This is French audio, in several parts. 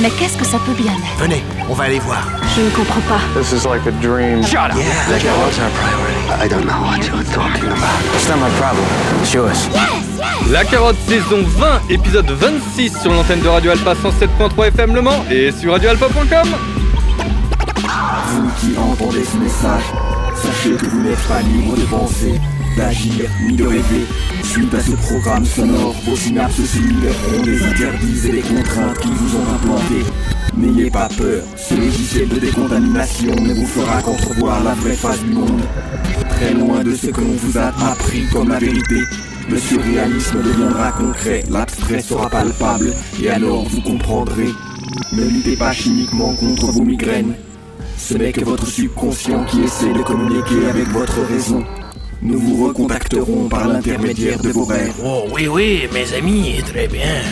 Mais qu'est-ce que ça peut bien être? Venez, on va aller voir. Je ne comprends pas. This is like a dream. Shut up. Yeah, la carotte, our priority. I don't know what you're talking about. It's not my problem. It's yours. La carotte saison 20, épisode 26 sur l'antenne de Radio Alpha 107.3 FM Le Mans et sur radioalpha.com. Vous qui entendez ce message, sachez que vous n'êtes pas libre de penser, d'agir ni de rêver. Suite à ce programme sonore, vos synapses cellulaires ont des interdits et des contraintes qui vous ont implantés. N'ayez pas peur, ce logiciel de décontamination ne vous fera qu'entrevoir la vraie face du monde. Très loin de ce que l'on vous a appris comme la vérité, le surréalisme deviendra concret, l'abstrait sera palpable, et alors vous comprendrez. Ne luttez pas chimiquement contre vos migraines. Ce n'est que votre subconscient qui essaie de communiquer avec votre raison. Nous vous recontacterons par l'intermédiaire de vos rêves. Oh oui, oui, mes amis, très bien.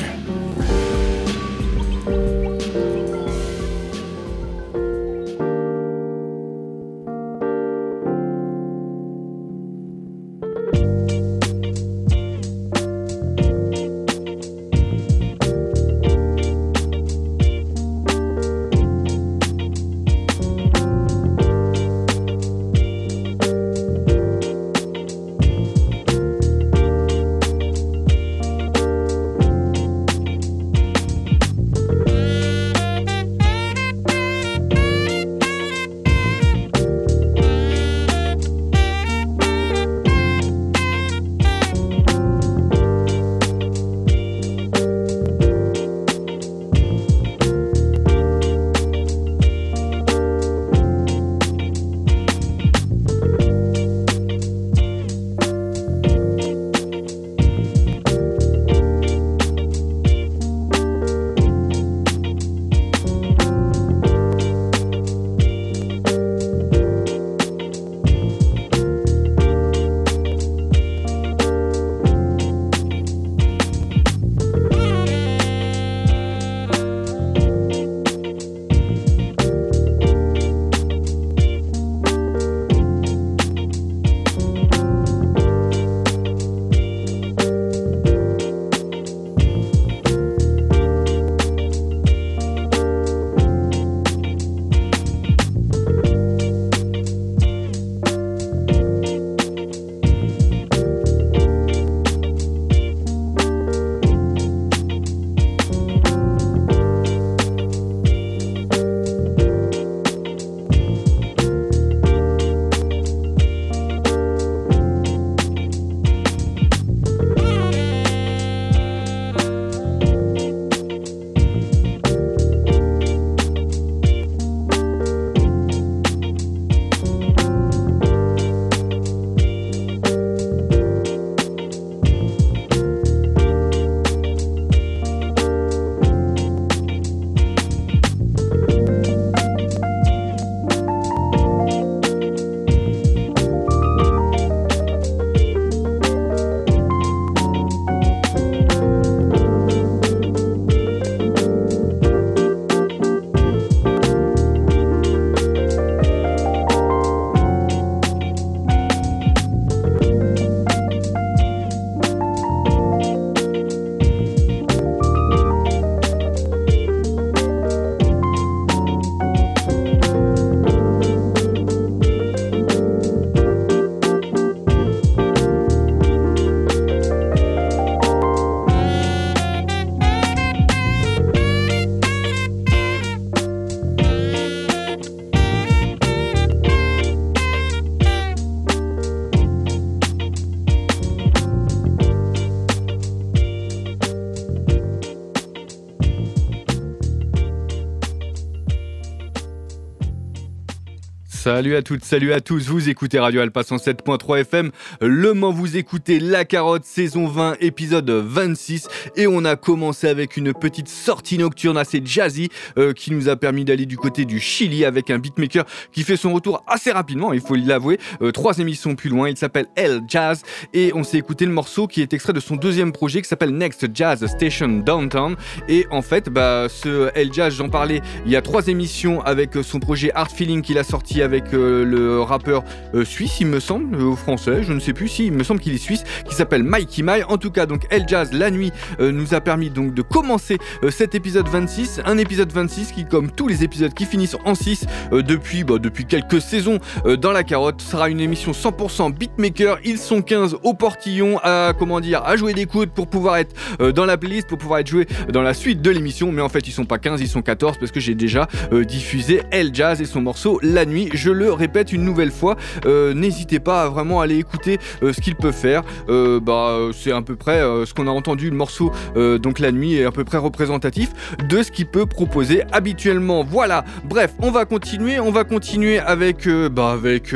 Salut à toutes, salut à tous, vous écoutez Radio Alpha 107.3 FM, Le Mans vous écoutez La Carotte saison 20 épisode 26 et on a commencé avec une petite sortie nocturne assez jazzy euh, qui nous a permis d'aller du côté du Chili avec un beatmaker qui fait son retour assez rapidement, il faut l'avouer, euh, trois émissions plus loin, il s'appelle El Jazz. Et on s'est écouté le morceau qui est extrait de son deuxième projet qui s'appelle Next Jazz Station Downtown. Et en fait bah, ce El Jazz j'en parlais il y a trois émissions avec son projet Art Feeling qu'il a sorti avec avec le rappeur suisse, il me semble, ou français, je ne sais plus si, il me semble qu'il est suisse, qui s'appelle Mikey Mai. En tout cas, donc El Jazz, la nuit, nous a permis donc de commencer cet épisode 26, un épisode 26 qui, comme tous les épisodes qui finissent en 6 depuis, bah, depuis quelques saisons dans la carotte, sera une émission 100% beatmaker. Ils sont 15 au portillon à, comment dire, à jouer des coudes pour pouvoir être dans la playlist, pour pouvoir être joué dans la suite de l'émission. Mais en fait, ils sont pas 15, ils sont 14 parce que j'ai déjà diffusé El Jazz et son morceau La nuit. Le répète une nouvelle fois, n'hésitez pas à vraiment aller écouter ce qu'il peut faire. bah, c'est à peu près ce qu'on a entendu, le morceau donc La nuit est à peu près représentatif de ce qu'il peut proposer habituellement. Voilà. Bref, on va continuer, on va continuer avec bah, avec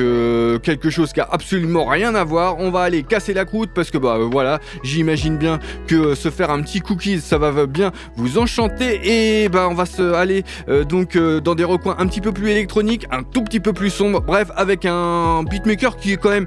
quelque chose qui a absolument rien à voir. On va aller casser la croûte parce que bah voilà, j'imagine bien que se faire un petit cookies, ça va bien vous enchanter et bah on va se aller donc dans des recoins un petit peu plus électroniques, un tout petit peu plus sombre. Bref, avec un beatmaker qui est quand même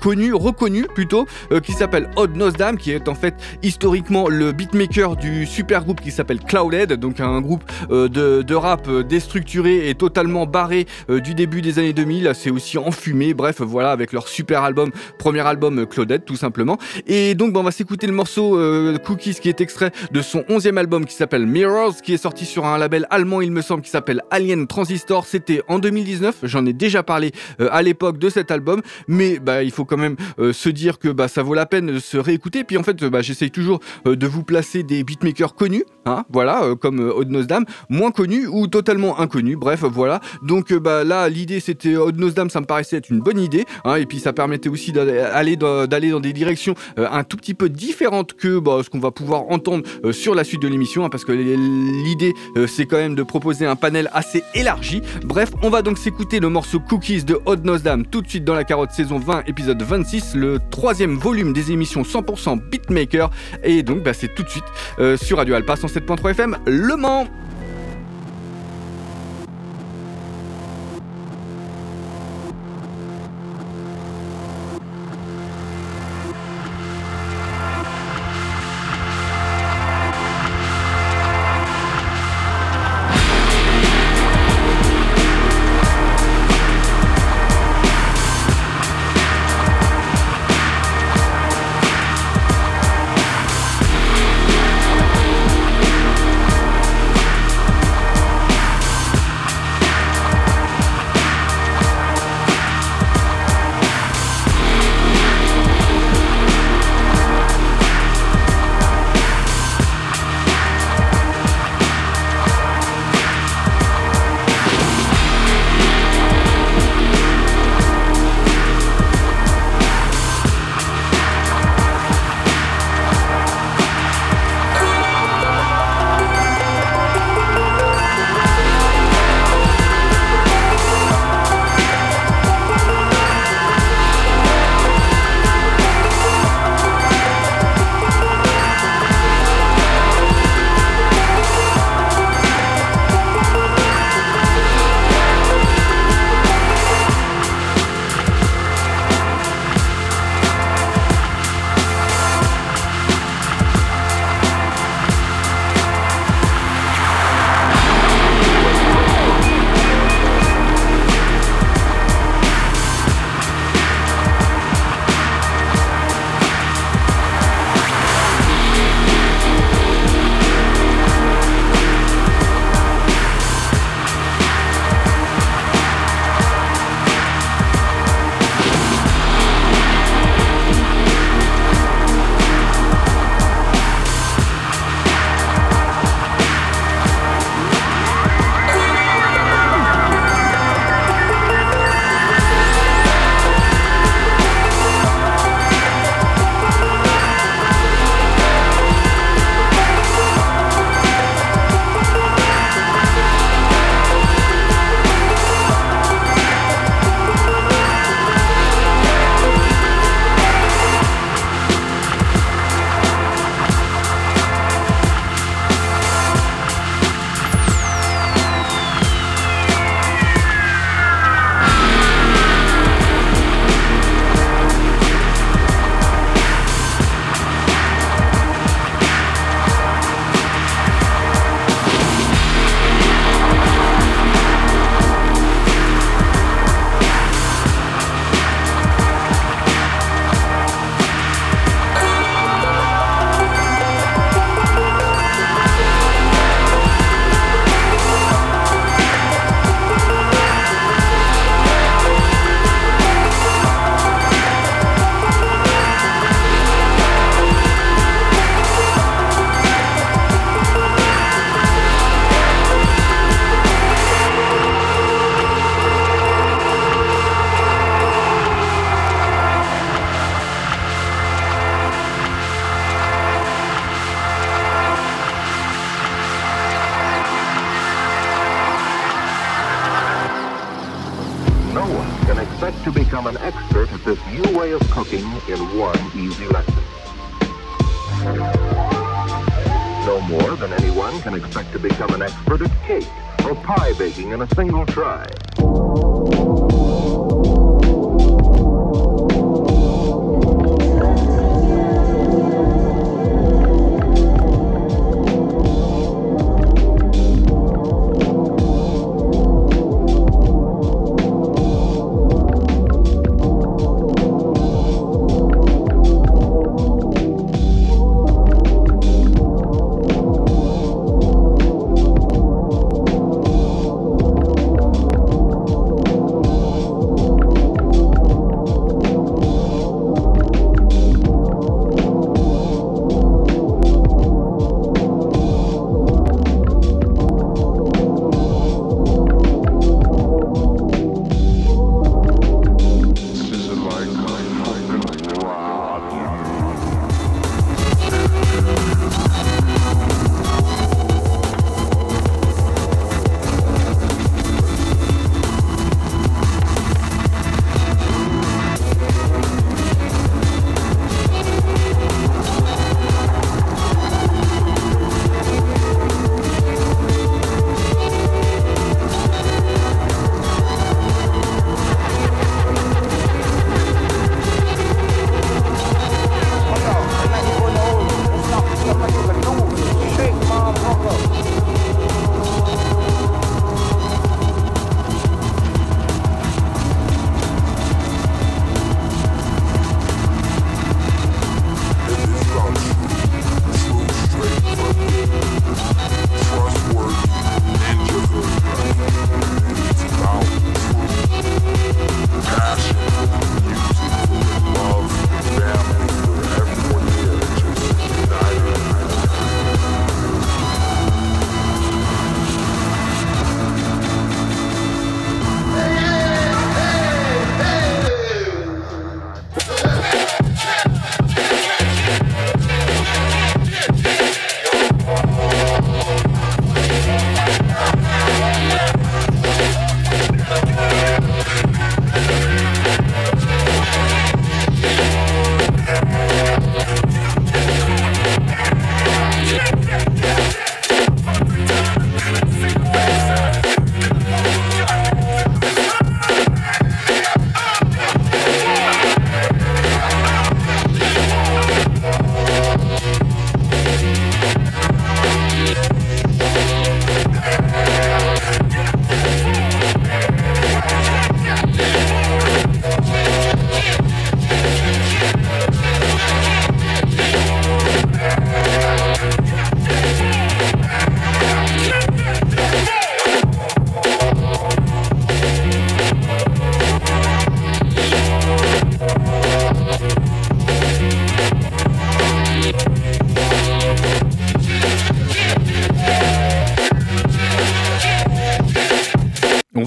connu, reconnu plutôt, qui s'appelle Odd Nosdam, qui est en fait historiquement le beatmaker du super groupe qui s'appelle Clouded, donc un groupe de, de, rap déstructuré et totalement barré du début des années 2000. C'est aussi enfumé. Bref, voilà, avec leur super album, premier album Claudette, tout simplement. Et donc, on va s'écouter le morceau Cookies qui est extrait de son 11e album qui s'appelle Mirrors, qui est sorti sur un label allemand, il me semble, qui s'appelle Alien Transistor. C'était en 2019. J'en ai déjà parlé à l'époque de cet album, mais bah, il faut quand même se dire que bah, ça vaut la peine de se réécouter. Puis en fait, bah, j'essaye toujours de vous placer des beatmakers connus, hein, voilà, comme Odd Nosdam, moins connus ou totalement inconnus. Bref, voilà. Donc bah, là, l'idée c'était Odd Nosdam, ça me paraissait être une bonne idée, hein, et puis ça permettait aussi d'aller dans, dans des directions un tout petit peu différentes que bah, ce qu'on va pouvoir entendre sur la suite de l'émission, hein, parce que l'idée c'est quand même de proposer un panel assez élargi. Bref, on va donc s'écouter le morceau Cookies de Odd Nosdam tout de suite dans la carotte saison 20, épisode 26, le troisième volume des émissions 100% beatmaker, et donc bah, c'est tout de suite sur Radio Alpha 107.3 FM Le Mans. Pie baking in a single try.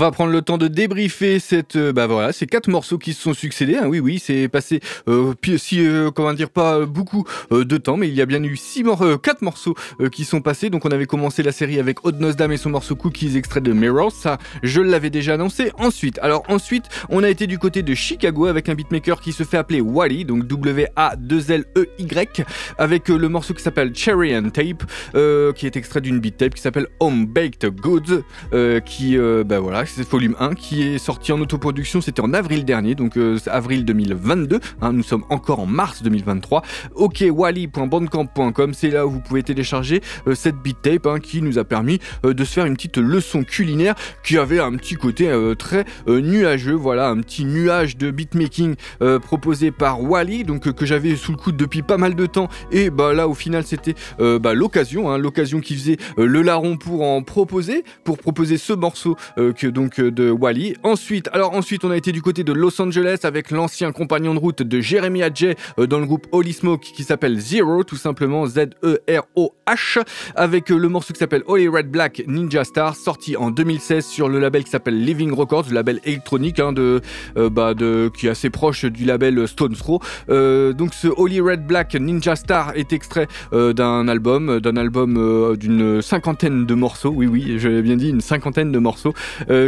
Va prendre le temps de débriefer cette, euh, bah voilà, ces quatre morceaux qui se sont succédés. Hein. oui, oui, c'est passé, euh, si, euh, comment dire, pas beaucoup de temps, mais il y a bien eu six quatre morceaux qui sont passés. Donc on avait commencé la série avec Odd Dam et son morceau Cookies extrait de Mirrors. Ça, je l'avais déjà annoncé. Ensuite, alors ensuite, on a été du côté de Chicago avec un beatmaker qui se fait appeler Wally, donc W-A-2-L-E-Y, avec le morceau qui s'appelle Cherry and Tape, qui est extrait d'une beat tape qui s'appelle Home Baked Goods, qui, bah voilà, c'est volume 1 qui est sorti en autoproduction, c'était en avril dernier, donc euh, avril 2022, hein, nous sommes encore en mars 2023. okwally.bandcamp.com, c'est là où vous pouvez télécharger euh, cette beat tape hein, qui nous a permis euh, de se faire une petite leçon culinaire qui avait un petit côté très nuageux, voilà, un petit nuage de beatmaking proposé par Wally, donc que j'avais sous le coude depuis pas mal de temps, et bah là au final c'était bah, l'occasion, hein, l'occasion qui faisait le larron pour en proposer, pour proposer ce morceau que donc donc euh, de Wally. Ensuite, alors ensuite, on a été du côté de Los Angeles avec l'ancien compagnon de route de Jeremy Adjay euh, dans le groupe Holy Smoke qui s'appelle Zero, tout simplement Z-E-R-O-H, avec euh, le morceau qui s'appelle Holy Red Black Ninja Star, sorti en 2016 sur le label qui s'appelle Living Records, le label électronique hein, bah, de, qui est assez proche du label Stone Throw. donc ce Holy Red Black Ninja Star est extrait d'un album, d'un album d'une cinquantaine de morceaux. Oui, oui, j'avais bien dit une cinquantaine de morceaux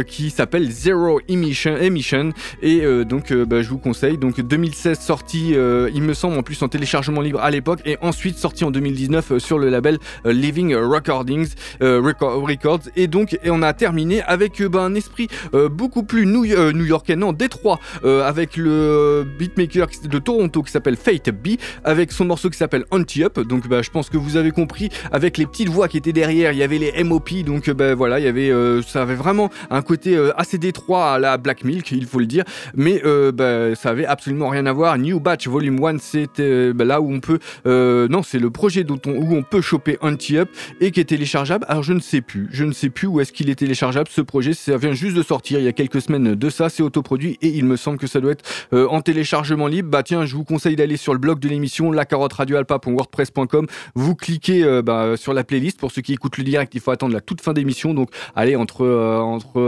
qui s'appelle Zero Emission, et donc bah, je vous conseille. Donc 2016 sorti, il me semble en plus en téléchargement libre à l'époque. Et ensuite sorti en 2019 sur le label Living Recordings Records. Et donc et on a terminé avec bah, un esprit beaucoup plus new-yorkais, non Détroit, avec le beatmaker de Toronto qui s'appelle Fate B, avec son morceau qui s'appelle Anti-Up. Donc bah, je pense que vous avez compris, avec les petites voix qui étaient derrière, il y avait les MOP, donc bah, voilà, il y avait, euh, ça avait vraiment un côté euh, assez détroit à la Black Milk, il faut le dire, mais euh, bah, ça avait absolument rien à voir. New Batch Volume 1, c'était là où on peut, non, c'est le projet dont on, où on peut choper Anti-Up et qui est téléchargeable. Alors je ne sais plus, je ne sais plus où est-ce qu'il est téléchargeable. Ce projet, ça vient juste de sortir il y a quelques semaines de ça, c'est autoproduit et il me semble que ça doit être en téléchargement libre. Bah tiens, je vous conseille d'aller sur le blog de l'émission, la carotte radioalpa.wordpress.com. Vous cliquez bah, sur la playlist. Pour ceux qui écoutent le direct, il faut attendre la toute fin d'émission. Donc, allez, entre, euh, entre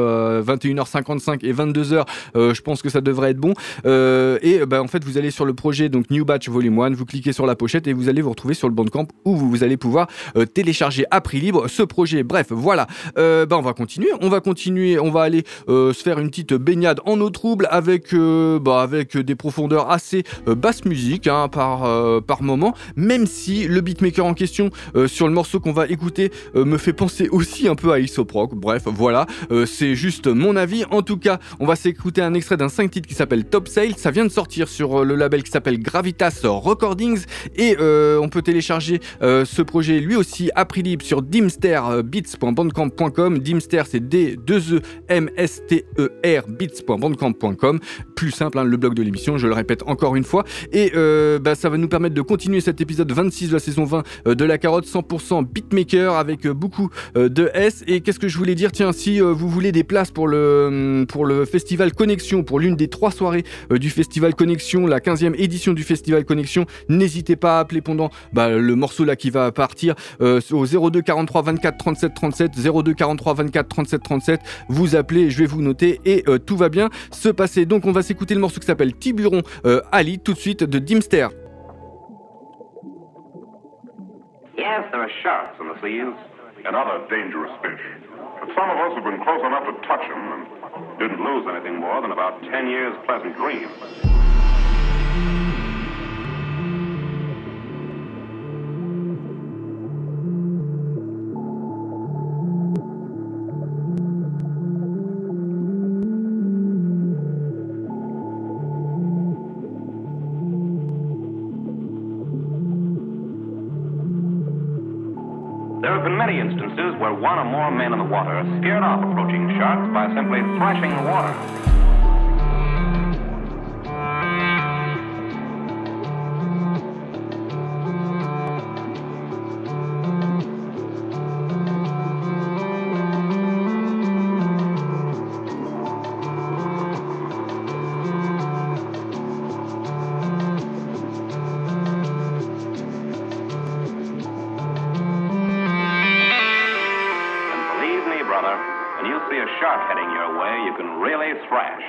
21h55 euh, et 22h, euh, je pense que ça devrait être bon. et bah, en fait, vous allez sur le projet donc New Batch Volume 1, vous cliquez sur la pochette et vous allez vous retrouver sur le Bandcamp où vous, allez pouvoir télécharger à prix libre ce projet. Bref, voilà. bah, on va continuer. On va continuer. On va aller se faire une petite baignade en eau trouble avec, bah, avec des profondeurs assez basse musique hein, par, par moment. Même si le beatmaker en question sur le morceau qu'on va écouter euh, me fait penser aussi un peu à Isoproc. Bref, voilà, euh, c'est juste mon avis. En tout cas, on va s'écouter un extrait d'un 5 titres qui s'appelle Top Sale. Ça vient de sortir sur euh, le label qui s'appelle Gravitas Recordings et on peut télécharger ce projet lui aussi à prix libre sur dimsterbeats.bandcamp.com. Dimster, c'est D-2-E-M-S-T-E-R beats.bandcamp.com. Plus simple, hein, le blog de l'émission, je le répète encore une fois. Et bah, ça va nous permettre de continuer cet épisode 26 de la saison 20 de la carotte 100% beatmaker avec euh, beaucoup euh, de S. Et qu'est-ce que je voulais dire? Tiens, si euh, vous voulez des places pour le, hum, pour le festival Connexion, pour l'une des trois soirées du festival Connexion, la 15e édition du festival Connexion, n'hésitez pas à appeler pendant bah, le morceau là qui va partir au 02 43 24 37 37 02 43 24 37 37. Vous appelez, je vais vous noter et tout va bien se passer. Donc on va s'écouter le morceau qui s'appelle Tiburon Ali tout de suite de Dimster. Yes, there are sharks in the seas. And dangerous fish. Some of us have been close enough to touch them and didn't lose anything more than about ten years' pleasant dreams. been many instances where one or more men in the water scared off approaching sharks by simply thrashing the water. Believe me, brother, when you see a shark heading your way, you can really thrash.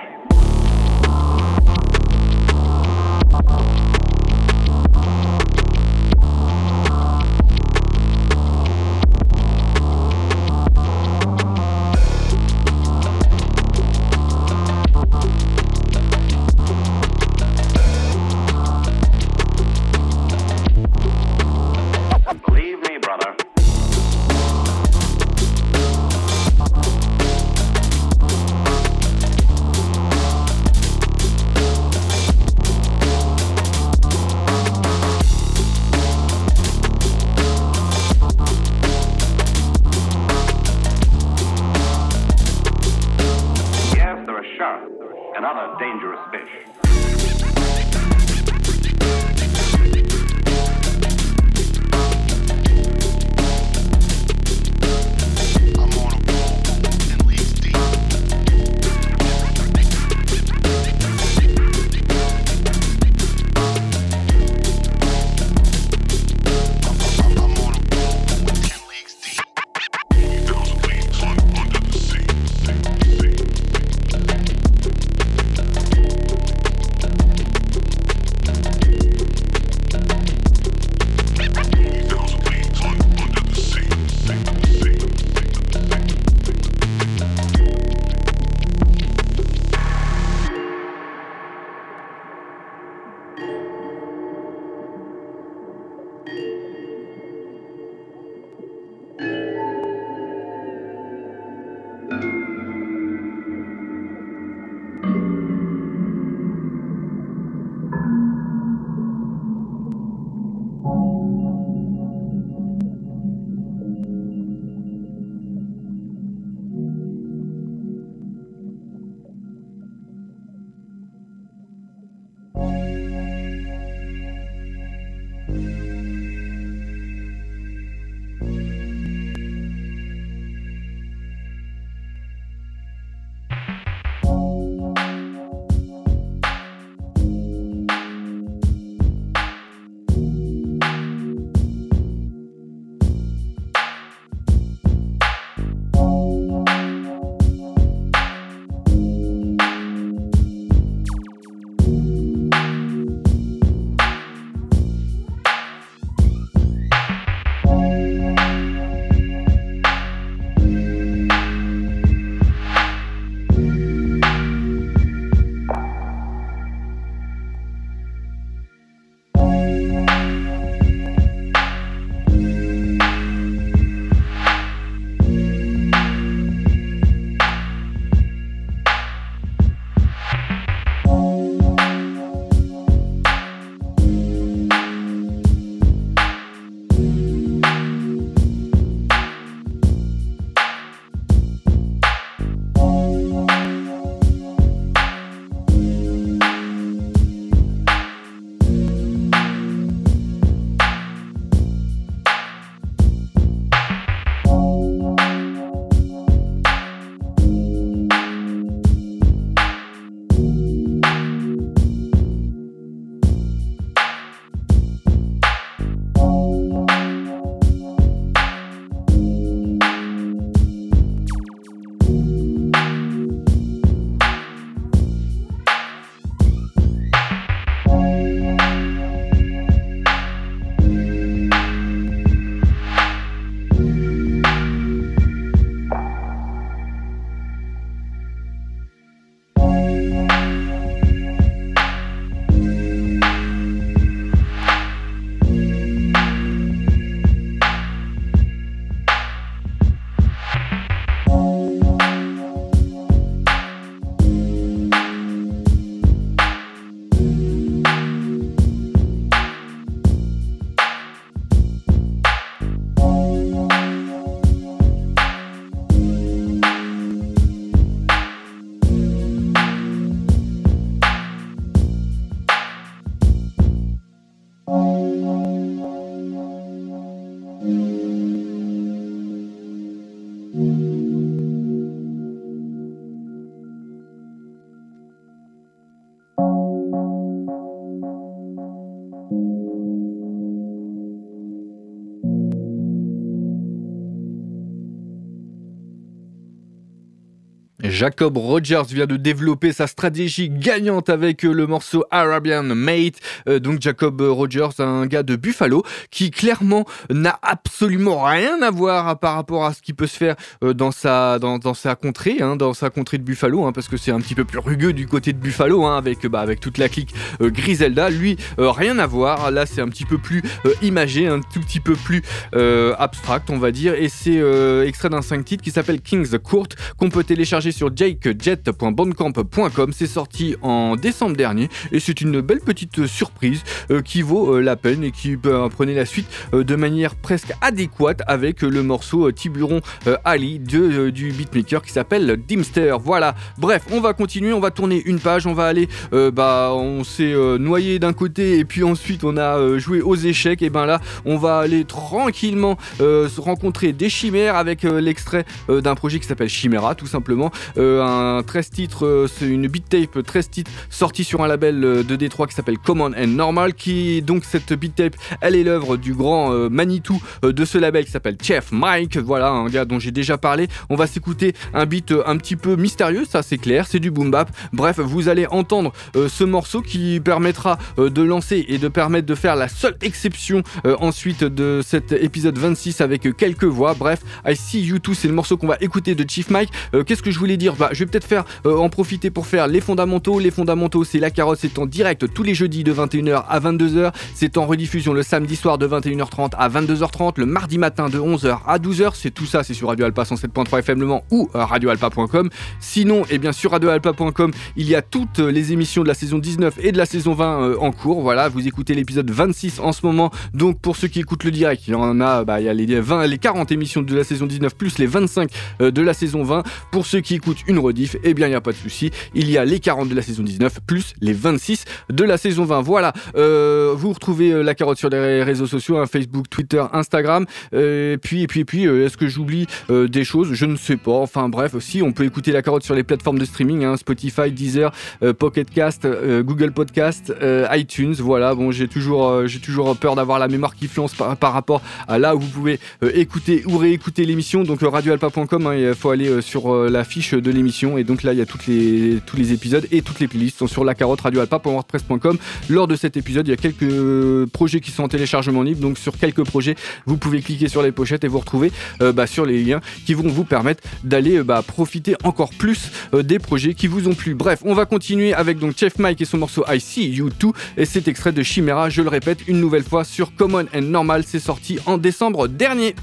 Jacob Rogers vient de développer sa stratégie gagnante avec euh, le morceau Arabian Mate. Euh, donc Jacob Rogers, un gars de Buffalo qui clairement n'a absolument rien à voir par rapport à ce qui peut se faire euh, dans sa dans, sa contrée, hein, dans sa contrée de Buffalo, hein, parce que c'est un petit peu plus rugueux du côté de Buffalo, hein, avec bah, avec toute la clique Griselda. Lui, rien à voir. Là, c'est un petit peu plus imagé, un tout petit peu plus abstract, on va dire. Et c'est extrait d'un 5 titres qui s'appelle King's Court qu'on peut télécharger sur jakejet.bandcamp.com. C'est sorti en décembre dernier et c'est une belle petite surprise euh, qui vaut euh, la peine et qui euh, prenait la suite de manière presque adéquate avec le morceau Tiburon Ali du beatmaker qui s'appelle Dimster. Voilà. Bref, on va continuer, on va tourner une page, on va aller, bah, on s'est noyé d'un côté et puis ensuite on a joué aux échecs. Et ben là, on va aller tranquillement rencontrer des chimères avec l'extrait d'un projet qui s'appelle Chimera, tout simplement. Euh, un 13 titres, euh, c'est une beat tape 13 titres sortie sur un label euh, de Détroit qui s'appelle Common and Normal. Qui donc cette beat tape, elle est l'œuvre du grand Manitou de ce label qui s'appelle Chef Mike. Voilà, un gars dont j'ai déjà parlé. On va s'écouter un beat un petit peu mystérieux, ça c'est clair, c'est du boom bap. Bref, vous allez entendre ce morceau qui permettra de lancer et de permettre de faire la seule exception ensuite de cet épisode 26 avec quelques voix. Bref, I See You Too, c'est le morceau qu'on va écouter de Chief Mike. Qu'est-ce que je voulais dire bah, Je vais peut-être faire euh, en profiter pour faire les fondamentaux. Les fondamentaux, c'est la carotte, c'est en direct tous les jeudis de 21h à 22h. C'est en rediffusion le samedi soir de 21h30 à 22h30, le mardi matin de 11h à 12h. C'est tout ça, c'est sur Radio Alpa 107.3 FM Le Mans ou euh, radioalpa.com. Sinon, et eh bien sur radioalpa.com, il y a toutes les émissions de la saison 19 et de la saison 20 euh, en cours. Voilà, vous écoutez l'épisode 26 en ce moment. Donc pour ceux qui écoutent le direct, il y en a, bah, il y a les 20, les 40 émissions de la saison 19 plus les 25 de la saison 20. Pour ceux qui écoutent une rediff, eh bien il n'y a pas de souci. Il y a les 40 de la saison 19 plus les 26 de la saison 20. Voilà, euh, vous retrouvez euh, la carotte sur les réseaux sociaux, hein, Facebook, Twitter, Instagram. Euh, puis et puis et puis, est-ce que j'oublie des choses? Je ne sais pas. Enfin bref, aussi on peut écouter la carotte sur les plateformes de streaming, hein, Spotify, Deezer, Pocket Cast, Google Podcast, iTunes. Voilà, bon j'ai toujours j'ai toujours peur d'avoir la mémoire qui flanche par, rapport à là où vous pouvez écouter ou réécouter l'émission. Donc radioalpa.com, hein, il faut aller sur la fiche de l'émission et donc là il y a les, tous les épisodes et toutes les playlists sont sur la carotte radioalpa.wordpress.com. Lors de cet épisode, il y a quelques projets qui sont en téléchargement libre, donc sur quelques projets, vous pouvez cliquer sur les pochettes et vous retrouver euh, bah, sur les liens qui vont vous permettre d'aller euh, bah, profiter encore plus euh, des projets qui vous ont plu. Bref, on va continuer avec donc Chef Mike et son morceau I See You Too et cet extrait de Chimera, je le répète une nouvelle fois sur Common and Normal, c'est sorti en décembre dernier.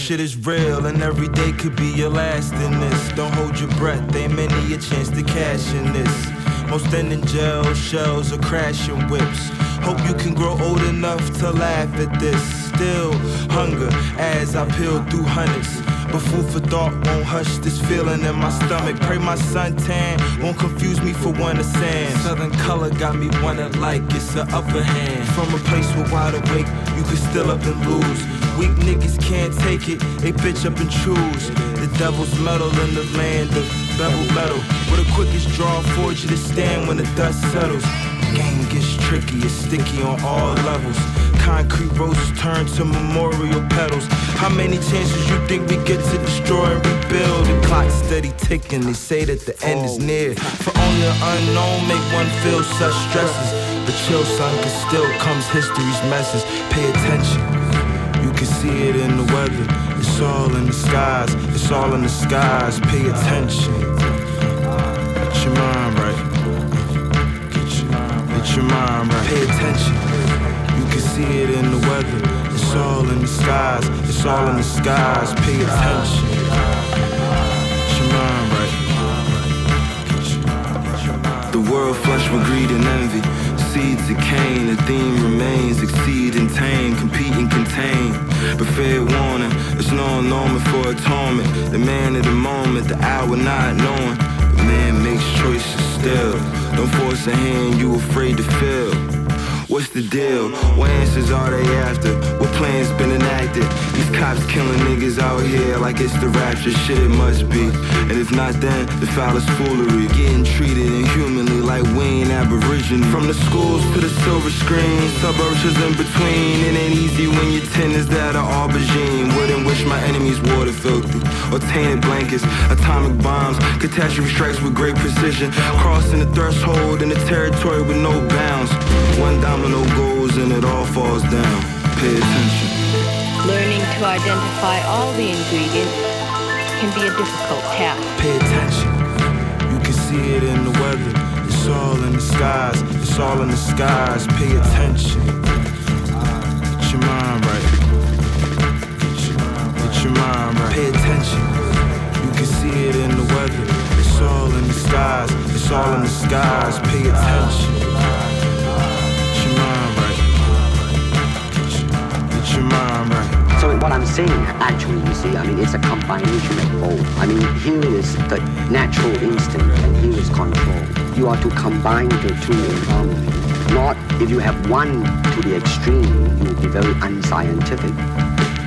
Shit is real, and every day could be your last in this. Don't hold your breath, ain't many a chance to cash in this. Most end in jail, shells or crashing whips. Hope you can grow old enough to laugh at this. Still hunger as I peel through hundreds. But food for thought won't hush this feeling in my stomach. Pray my suntan won't confuse me for one of sand. Southern color got me wanting like it's the upper hand. From a place where wide awake, you can still up and lose. Weak niggas can't take it, they bitch up and choose. The devil's metal in the land of bevel metal. Where the quickest draw forge you to stand when the dust settles. Game gets tricky, it's sticky on all levels. Concrete roses turn to memorial petals. How many chances you think we get to destroy and rebuild? The clock's steady ticking, they say that the end is near. For only the unknown make one feel such stresses. But chill, son, cause still comes history's message. Pay attention. You can see it in the weather. It's all in the skies. It's all in the skies. Pay attention. Your mind get your mind right. Pay attention. You can see it in the weather. It's all in the skies. It's all in the skies. Pay attention. Get your mind right. The world flush with greed and envy. Seeds of Cain, the theme remains exceed and tame, compete and contain. But fair warning, it's no normal for atonement. The man of the moment, the hour not knowing. Man makes choices still. Don't force a hand you afraid to feel. What's the deal? What answers are they after? What plans been enacted? These cops killing niggas out here like it's the rapture. Shit, it must be. And if not, then the foulest foolery. Getting treated inhumanly like we ain't aboriginal. From the schools to the silver screen, suburbs in between. It ain't easy when your ten is that of aubergine. Wouldn't wish my enemies water filthy or tainted blankets. Atomic bombs, catastrophe strikes with great precision. Crossing the threshold in the territory with no bounds. One domino goes and it all falls down. Pay attention. Learning to identify all the ingredients can be a difficult task. Pay attention. You can see it in the weather. It's all in the skies. It's all in the skies. Pay attention. Get your mind right. Get your, mind right. Pay attention. You can see it in the weather. It's all in the skies. It's all in the skies. Pay attention. Get your mind right. Get your mind right. So what I'm saying, actually, you see, I mean, it's a combination of both. I mean, here is the natural instinct and here is control. You are to combine the two in harmony. Not if you have one to the extreme, you will be very unscientific.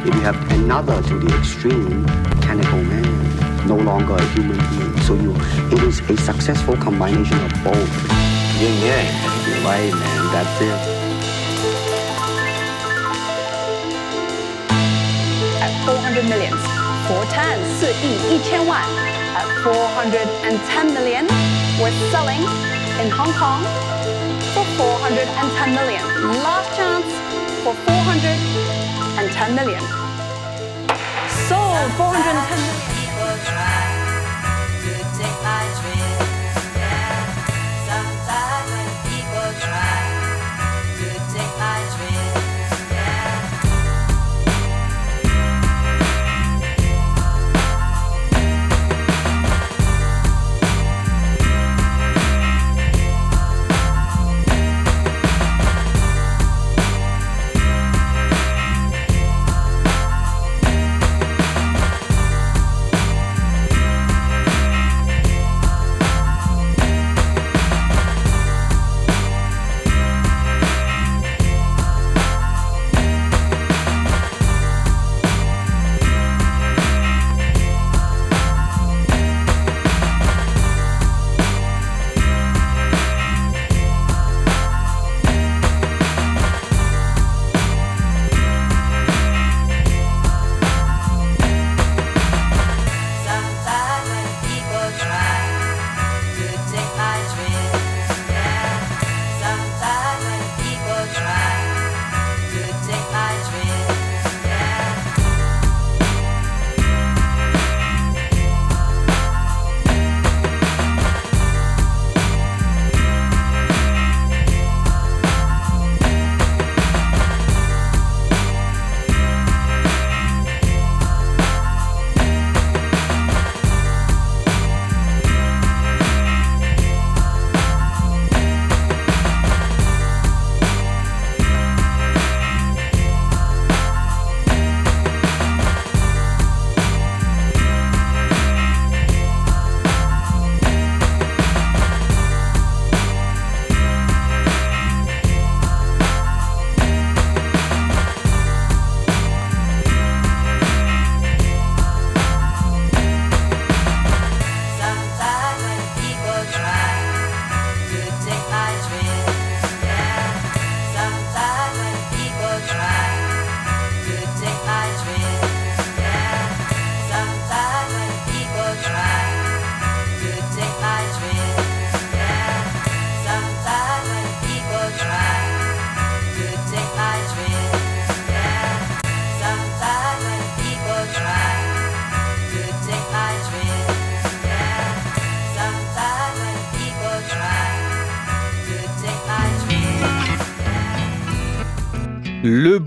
If you have another to the extreme, mechanical man, no longer a human being. So you, it is a successful combination of both. Yin yang. Right, man. That's it. at 400 million. Four tens, 四亿一千万. At 410 million, we're selling in Hong Kong for 410 million. Last chance for 410 million. Sold 410 million.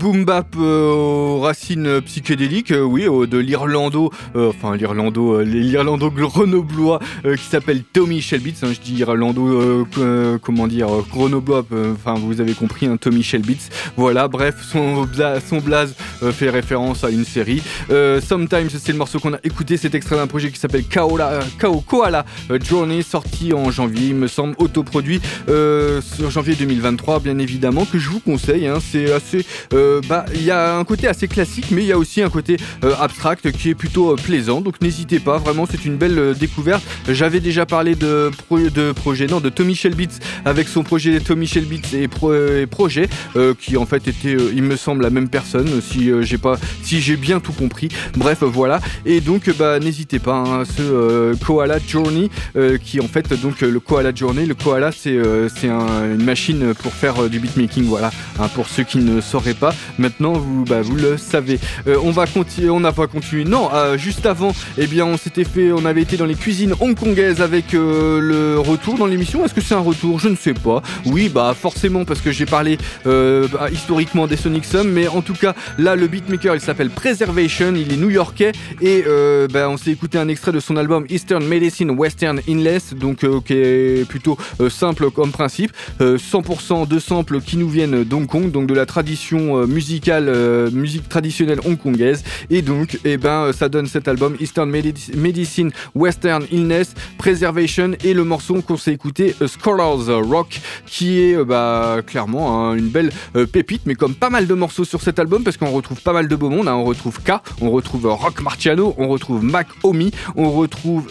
Boom bap euh, aux racines psychédéliques, euh, oui, euh, de l'Irlando, euh, enfin l'Irlando, l'Irlando grenoblois qui s'appelle Tommy Shelbitz. hein, je dis Irlando, comment dire, grenoblois, enfin vous avez compris, un Tommy Shelbitz. Voilà, bref, son, bla- son blaze fait référence à une série. Sometimes, c'est le morceau qu'on a écouté, c'est extrait d'un projet qui s'appelle Kao Koala Journey, sorti en janvier, il me semble, autoproduit sur janvier 2023, bien évidemment, que je vous conseille. hein, c'est assez, bah, il y a un côté assez classique, mais il y a aussi un côté euh, abstract qui est plutôt euh, plaisant. Donc n'hésitez pas, vraiment, c'est une belle euh, découverte. J'avais déjà parlé de, pro- de projet, non, de Tommy Shelbitz avec son projet Tommy Shelbitz et, et projet, qui en fait était, il me semble, la même personne, si j'ai pas, si j'ai bien tout compris. Bref, voilà. Et donc, bah, n'hésitez pas, hein, ce Koala Journey, qui en fait, donc le Koala Journey, le Koala, c'est c'est un- une machine pour faire du beatmaking, voilà. Hein, pour ceux qui ne sauraient pas, maintenant vous, bah, vous le savez. Euh, on va continuer, on n'a pas continué. Non, euh, juste avant, eh bien, on s'était fait, on avait été dans les cuisines hongkongaises avec euh, le retour dans l'émission. Est-ce que c'est un retour? Je ne sais pas. Oui, bah forcément parce que j'ai parlé bah, historiquement des Sonic Sum, mais en tout cas là, le beatmaker, il s'appelle Preservation, il est new-yorkais et bah, on s'est écouté un extrait de son album Eastern Medicine Western Inless, donc qui est plutôt simple comme principe. Euh, 100% de samples qui nous viennent d'Hong Kong, donc de la tradition musicale, musique traditionnelle hongkongaise. Et donc, eh ben, euh, ça donne cet album Eastern Medi- Medicine Western Illness Preservation et le morceau qu'on s'est écouté Scholars Rock, qui est euh, bah, clairement hein, une belle euh, pépite, mais comme pas mal de morceaux sur cet album, parce qu'on retrouve pas mal de beau monde. hein. On retrouve K, on retrouve Rock Marciano, on retrouve Mac Omi, on retrouve,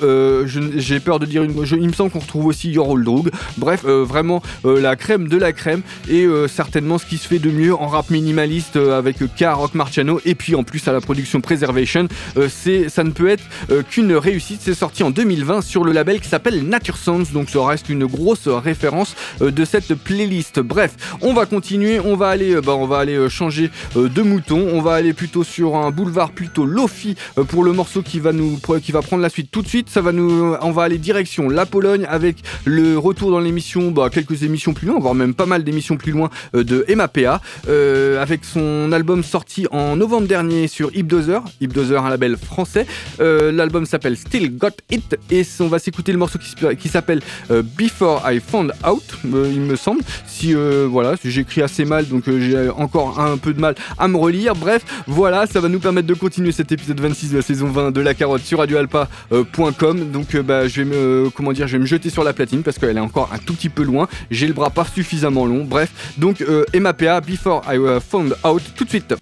j'ai peur de dire une, je- il me semble qu'on retrouve aussi Your Old Drug. Bref, vraiment la crème de la crème et certainement ce qui se fait de mieux en rap minimaliste avec K, Rock Marciano et puis en plus à la production Preservation. Euh, ça ne peut être euh, qu'une réussite. C'est sorti en 2020 sur le label qui s'appelle Nature Sounds, donc ça reste une grosse référence euh, de cette playlist. Bref, on va continuer, on va aller, bah, on va aller changer de mouton, on va aller plutôt sur un boulevard plutôt lofi pour le morceau qui va nous, qui va prendre la suite tout de suite. Ça va nous, on va aller direction la Pologne avec le retour dans l'émission, bah, quelques émissions plus loin, voire même pas mal d'émissions plus loin de MAPA, euh, avec son album sorti en novembre dernier sur Hipdozer, Hipdozer un label français. Euh, L'album s'appelle Still Got It et on va s'écouter le morceau qui, s'appelle euh, Before I Found Out, il me semble. Si euh, voilà, si j'écris assez mal, donc j'ai encore un peu de mal à me relire. Bref, voilà, ça va nous permettre de continuer cet épisode 26 de la saison 20 de la carotte sur radioalpa.com. Donc bah, je vais me comment dire, je vais me jeter sur la platine parce qu'elle est encore un tout petit peu loin. J'ai le bras pas suffisamment long. Bref, donc euh, MAPA Before I Found Out tout de suite.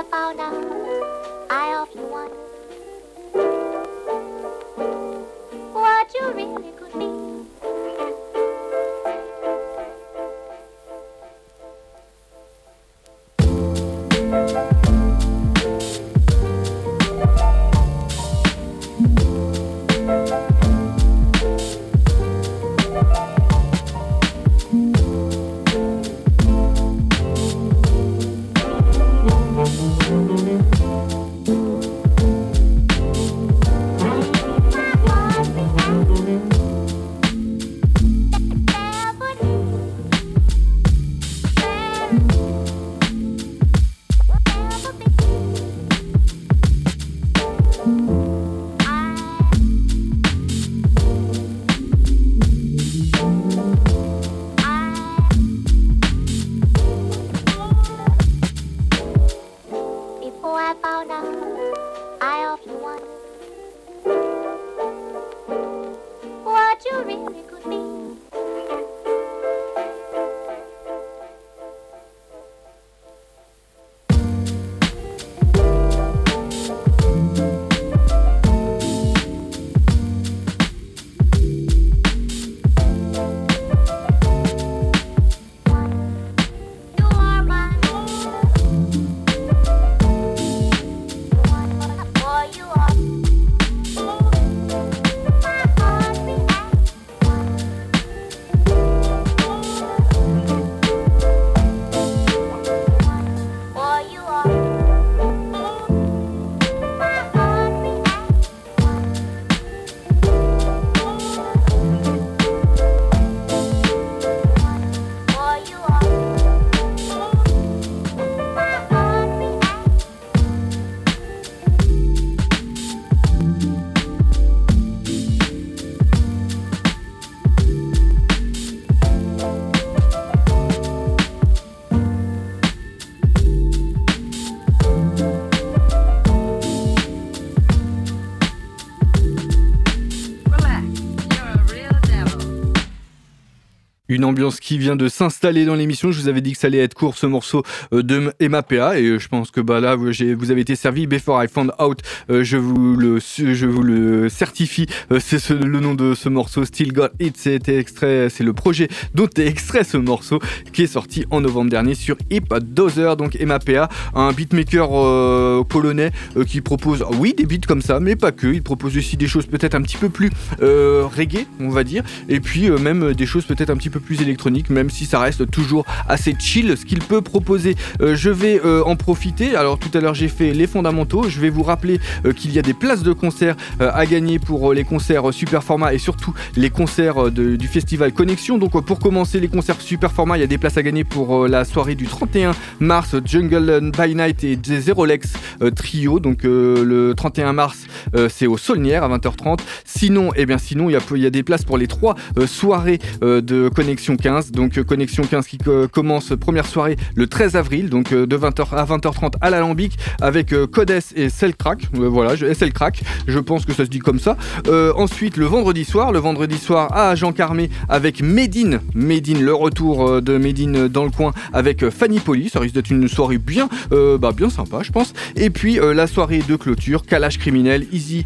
I found out, I often wondered what you really Une ambiance qui vient de s'installer dans l'émission. Je vous avais dit que ça allait être court ce morceau euh, de MAPA et je pense que bah là vous avez été servi. Before I Found Out, euh, je vous le certifie. Euh, c'est le nom de ce morceau. Still Got It. C'était extrait. C'est le projet dont est extrait ce morceau qui est sorti en novembre dernier sur Hip Dozer. Donc MAPA, un beatmaker polonais qui propose oui des beats comme ça, mais pas que. Il propose aussi des choses peut-être un petit peu plus reggae, on va dire, et puis même des choses peut-être un petit peu plus électronique, même si ça reste toujours assez chill ce qu'il peut proposer. Euh, je vais euh, en profiter. Alors tout à l'heure j'ai fait les fondamentaux. Je vais vous rappeler euh, qu'il y a des places de concert à gagner pour les concerts super format et surtout les concerts du festival Connexion. Donc pour commencer les concerts super format, il y a des places à gagner pour la soirée du 31 mars Jungle by Night et Zero Lex trio. Donc le 31 mars c'est au Saulnière à 20h30. Sinon, et eh bien sinon il il y a des places pour les trois soirées de Connexion Connexion 15. Donc euh, Connexion 15 qui commence première soirée le 13 avril, donc euh, de 20h à 20h30 à l'Alambic avec euh, Codes et Cellcrack. voilà, SL Crack, je pense que ça se dit comme ça. ensuite, le vendredi soir, le vendredi soir à Jean Carmé avec Medine. Medine, le retour de Medine dans le coin avec Fanny Poli. Ça risque d'être une soirée bien, bah, bien sympa, je pense. Et puis la soirée de clôture, Kalash criminel, Easy,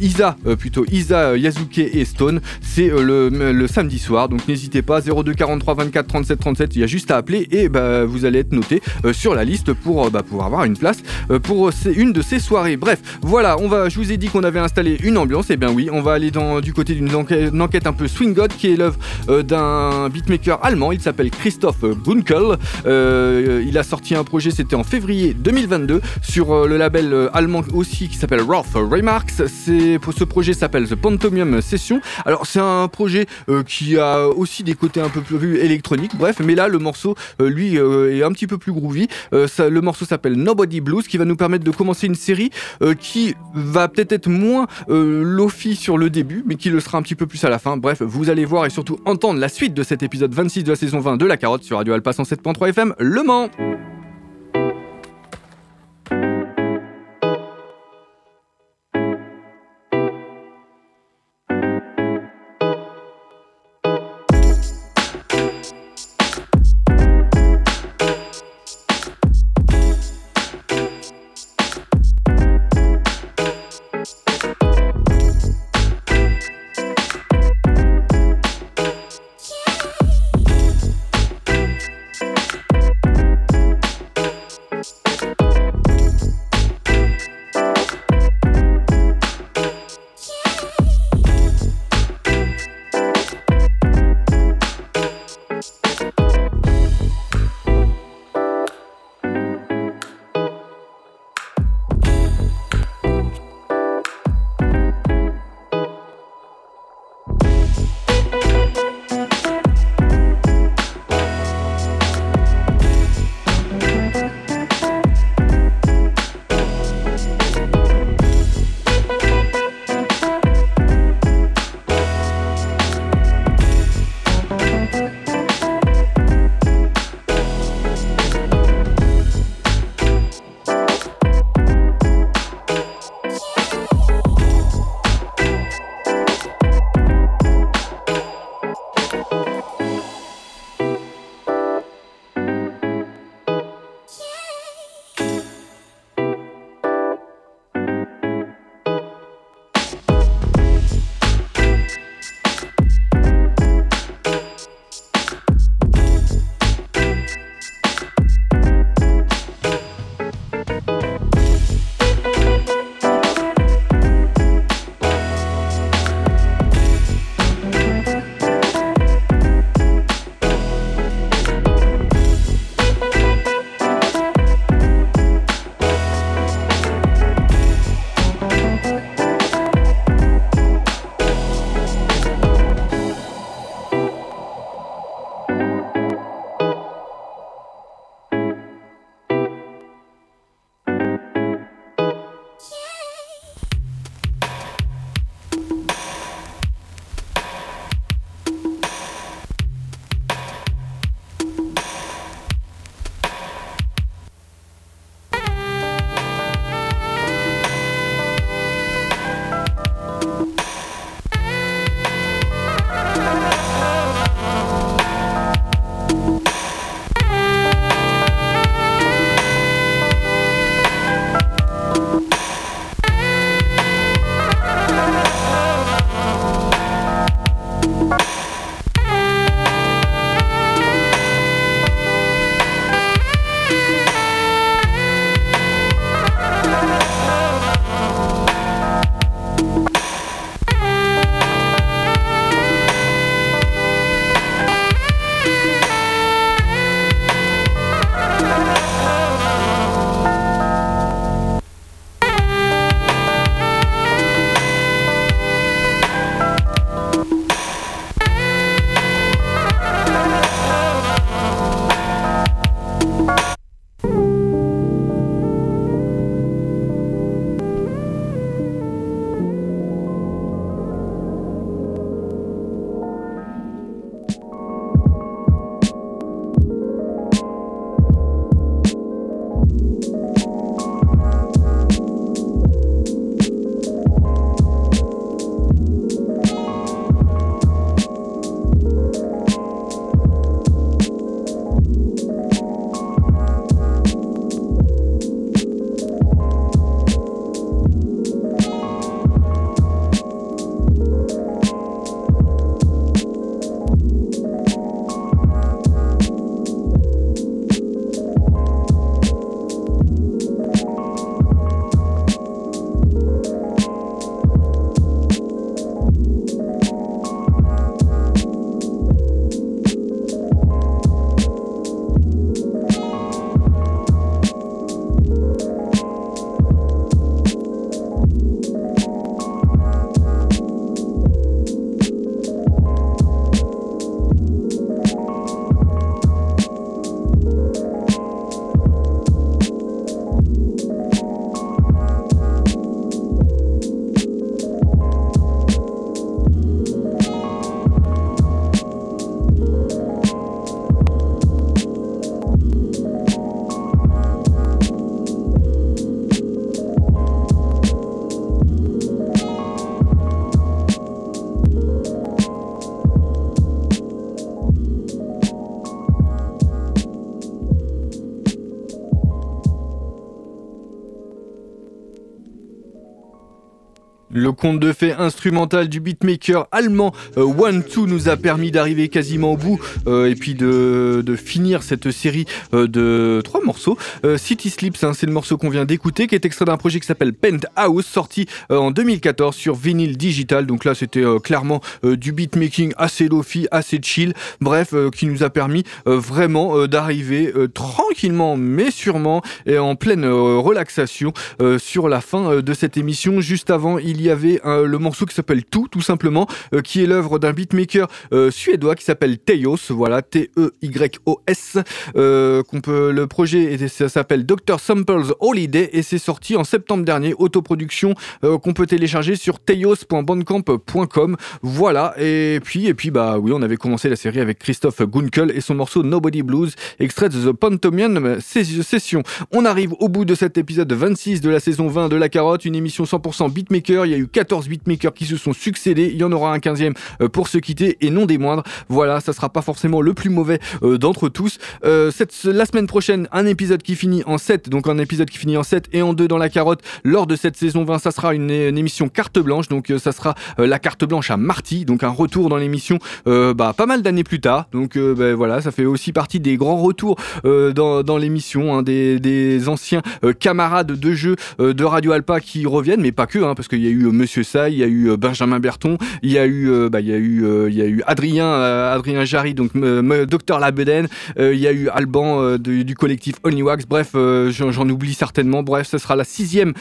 Isa, plutôt Isa, Yazuke et Stone. C'est le, le samedi soir, donc n'hésitez pas, 02 43 24 37 37, il y a juste à appeler et bah, vous allez être noté euh, sur la liste pour euh, bah, pouvoir avoir une place euh, pour une de ces soirées. Bref, voilà, on va, je vous ai dit qu'on avait installé une ambiance, et bien oui, on va aller dans, du côté d'une enquête, un peu swing god qui est l'œuvre d'un beatmaker allemand, il s'appelle Christoph Bunkel. il a sorti un projet, c'était en février 2022 sur le label allemand aussi qui s'appelle Roth Remarks. Ce projet s'appelle The Pantomium Session. Alors c'est un projet qui a aussi des côtés un peu plus électroniques, bref, mais là le morceau euh, lui euh, est un petit peu plus groovy. Euh, le morceau s'appelle Nobody Blues qui va nous permettre de commencer une série qui va peut-être être moins lofi sur le début, mais qui le sera un petit peu plus à la fin. Bref, vous allez voir et surtout entendre la suite de cet épisode 26 de la saison 20 de La Carotte sur Radio Alpha 107.3 FM Le Mans. Le conte de fées instrumental du beatmaker allemand euh, One Two nous a permis d'arriver quasiment au bout euh, et puis de, finir cette série euh, de trois morceaux. City Sleeps, hein, c'est le morceau qu'on vient d'écouter, qui est extrait d'un projet qui s'appelle Penthouse, sorti en 2014 sur vinyle digital. Donc là, c'était clairement du beatmaking assez lofi, assez chill, bref, qui nous a permis vraiment d'arriver tranquillement mais sûrement et en pleine relaxation sur la fin de cette émission. Juste avant, il y avait euh, le morceau qui s'appelle Tout, tout simplement, euh, qui est l'œuvre d'un beatmaker euh, suédois qui s'appelle Teos, voilà, T-E-Y-O-S. qu'on peut, le projet ça s'appelle Dr. Samples Holiday et c'est sorti en septembre dernier, autoproduction qu'on peut télécharger sur teos.bandcamp.com. Voilà, et puis, et puis, bah oui, on avait commencé la série avec Christophe Gunkel et son morceau Nobody Blues, extrait de The Pantomian Session. On arrive au bout de cet épisode 26 de la saison 20 de La Carotte, une émission 100% beatmaker il y a 14 beatmakers qui se sont succédés. Il y en aura un 15e euh, pour se quitter et non des moindres. Voilà, ça sera pas forcément le plus mauvais euh, d'entre tous. Euh, la semaine prochaine, un épisode qui finit en 7, donc un épisode qui finit en 7 et en 2 dans la carotte. Lors de cette saison 20, ça sera une, émission carte blanche. Donc ça sera la carte blanche à Marty. Donc un retour dans l'émission bah, pas mal d'années plus tard. Donc bah, voilà, ça fait aussi partie des grands retours dans, l'émission, hein, des, des, anciens camarades de jeu de Radio Alpa qui reviennent, mais pas que, hein, parce qu'il y a eu Monsieur Say, il y a eu euh, Benjamin Berton, il y a eu, euh, bah, il y a eu, euh, il y a eu Adrien, Adrien Jarry, donc Docteur Labeden, il y a eu Alban du collectif Only Wax. Bref, j'en oublie certainement. Bref, ce sera la sixième,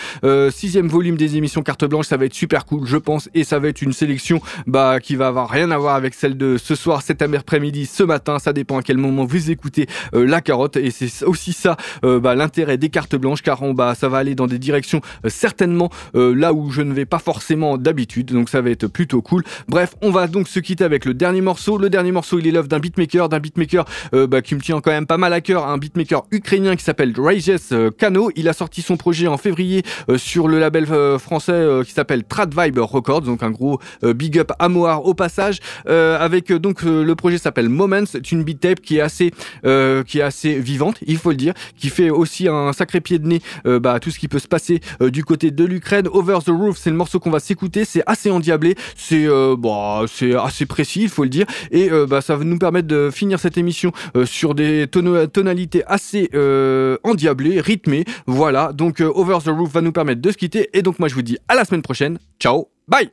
sixième volume des émissions Carte Blanche. Ça va être super cool, je pense, et ça va être une sélection bah, qui va avoir rien à voir avec celle de ce soir, cet après-midi, ce matin. Ça dépend à quel moment vous écoutez la carotte, et c'est aussi ça bah, l'intérêt des cartes blanches, car on, bah, ça va aller dans des directions certainement là où je ne vais pas forcément d'habitude, donc ça va être plutôt cool. Bref, on va donc se quitter avec le dernier morceau. Le dernier morceau, il est l'œuvre d'un beatmaker, d'un beatmaker euh, bah, qui me tient quand même pas mal à cœur, un beatmaker ukrainien qui s'appelle Rages euh, Kano. Il a sorti son projet en février euh, sur le label français qui s'appelle Trad Vibe Records, donc un gros big up à Moar au passage. avec donc le projet s'appelle Moments, c'est une beat tape qui est assez qui est assez vivante, il faut le dire, qui fait aussi un sacré pied de nez bah, tout ce qui peut se passer du côté de l'Ukraine. Over the Roof, c'est le morceau qu'on va s'écouter. C'est assez endiablé, c'est euh, bah, c'est assez précis, il faut le dire, et euh, bah, ça va nous permettre de finir cette émission euh, sur des tonalités assez endiablées, rythmées. Voilà, donc Over the Roof va nous permettre de se quitter. Et donc moi je vous dis à la semaine prochaine. Ciao, bye.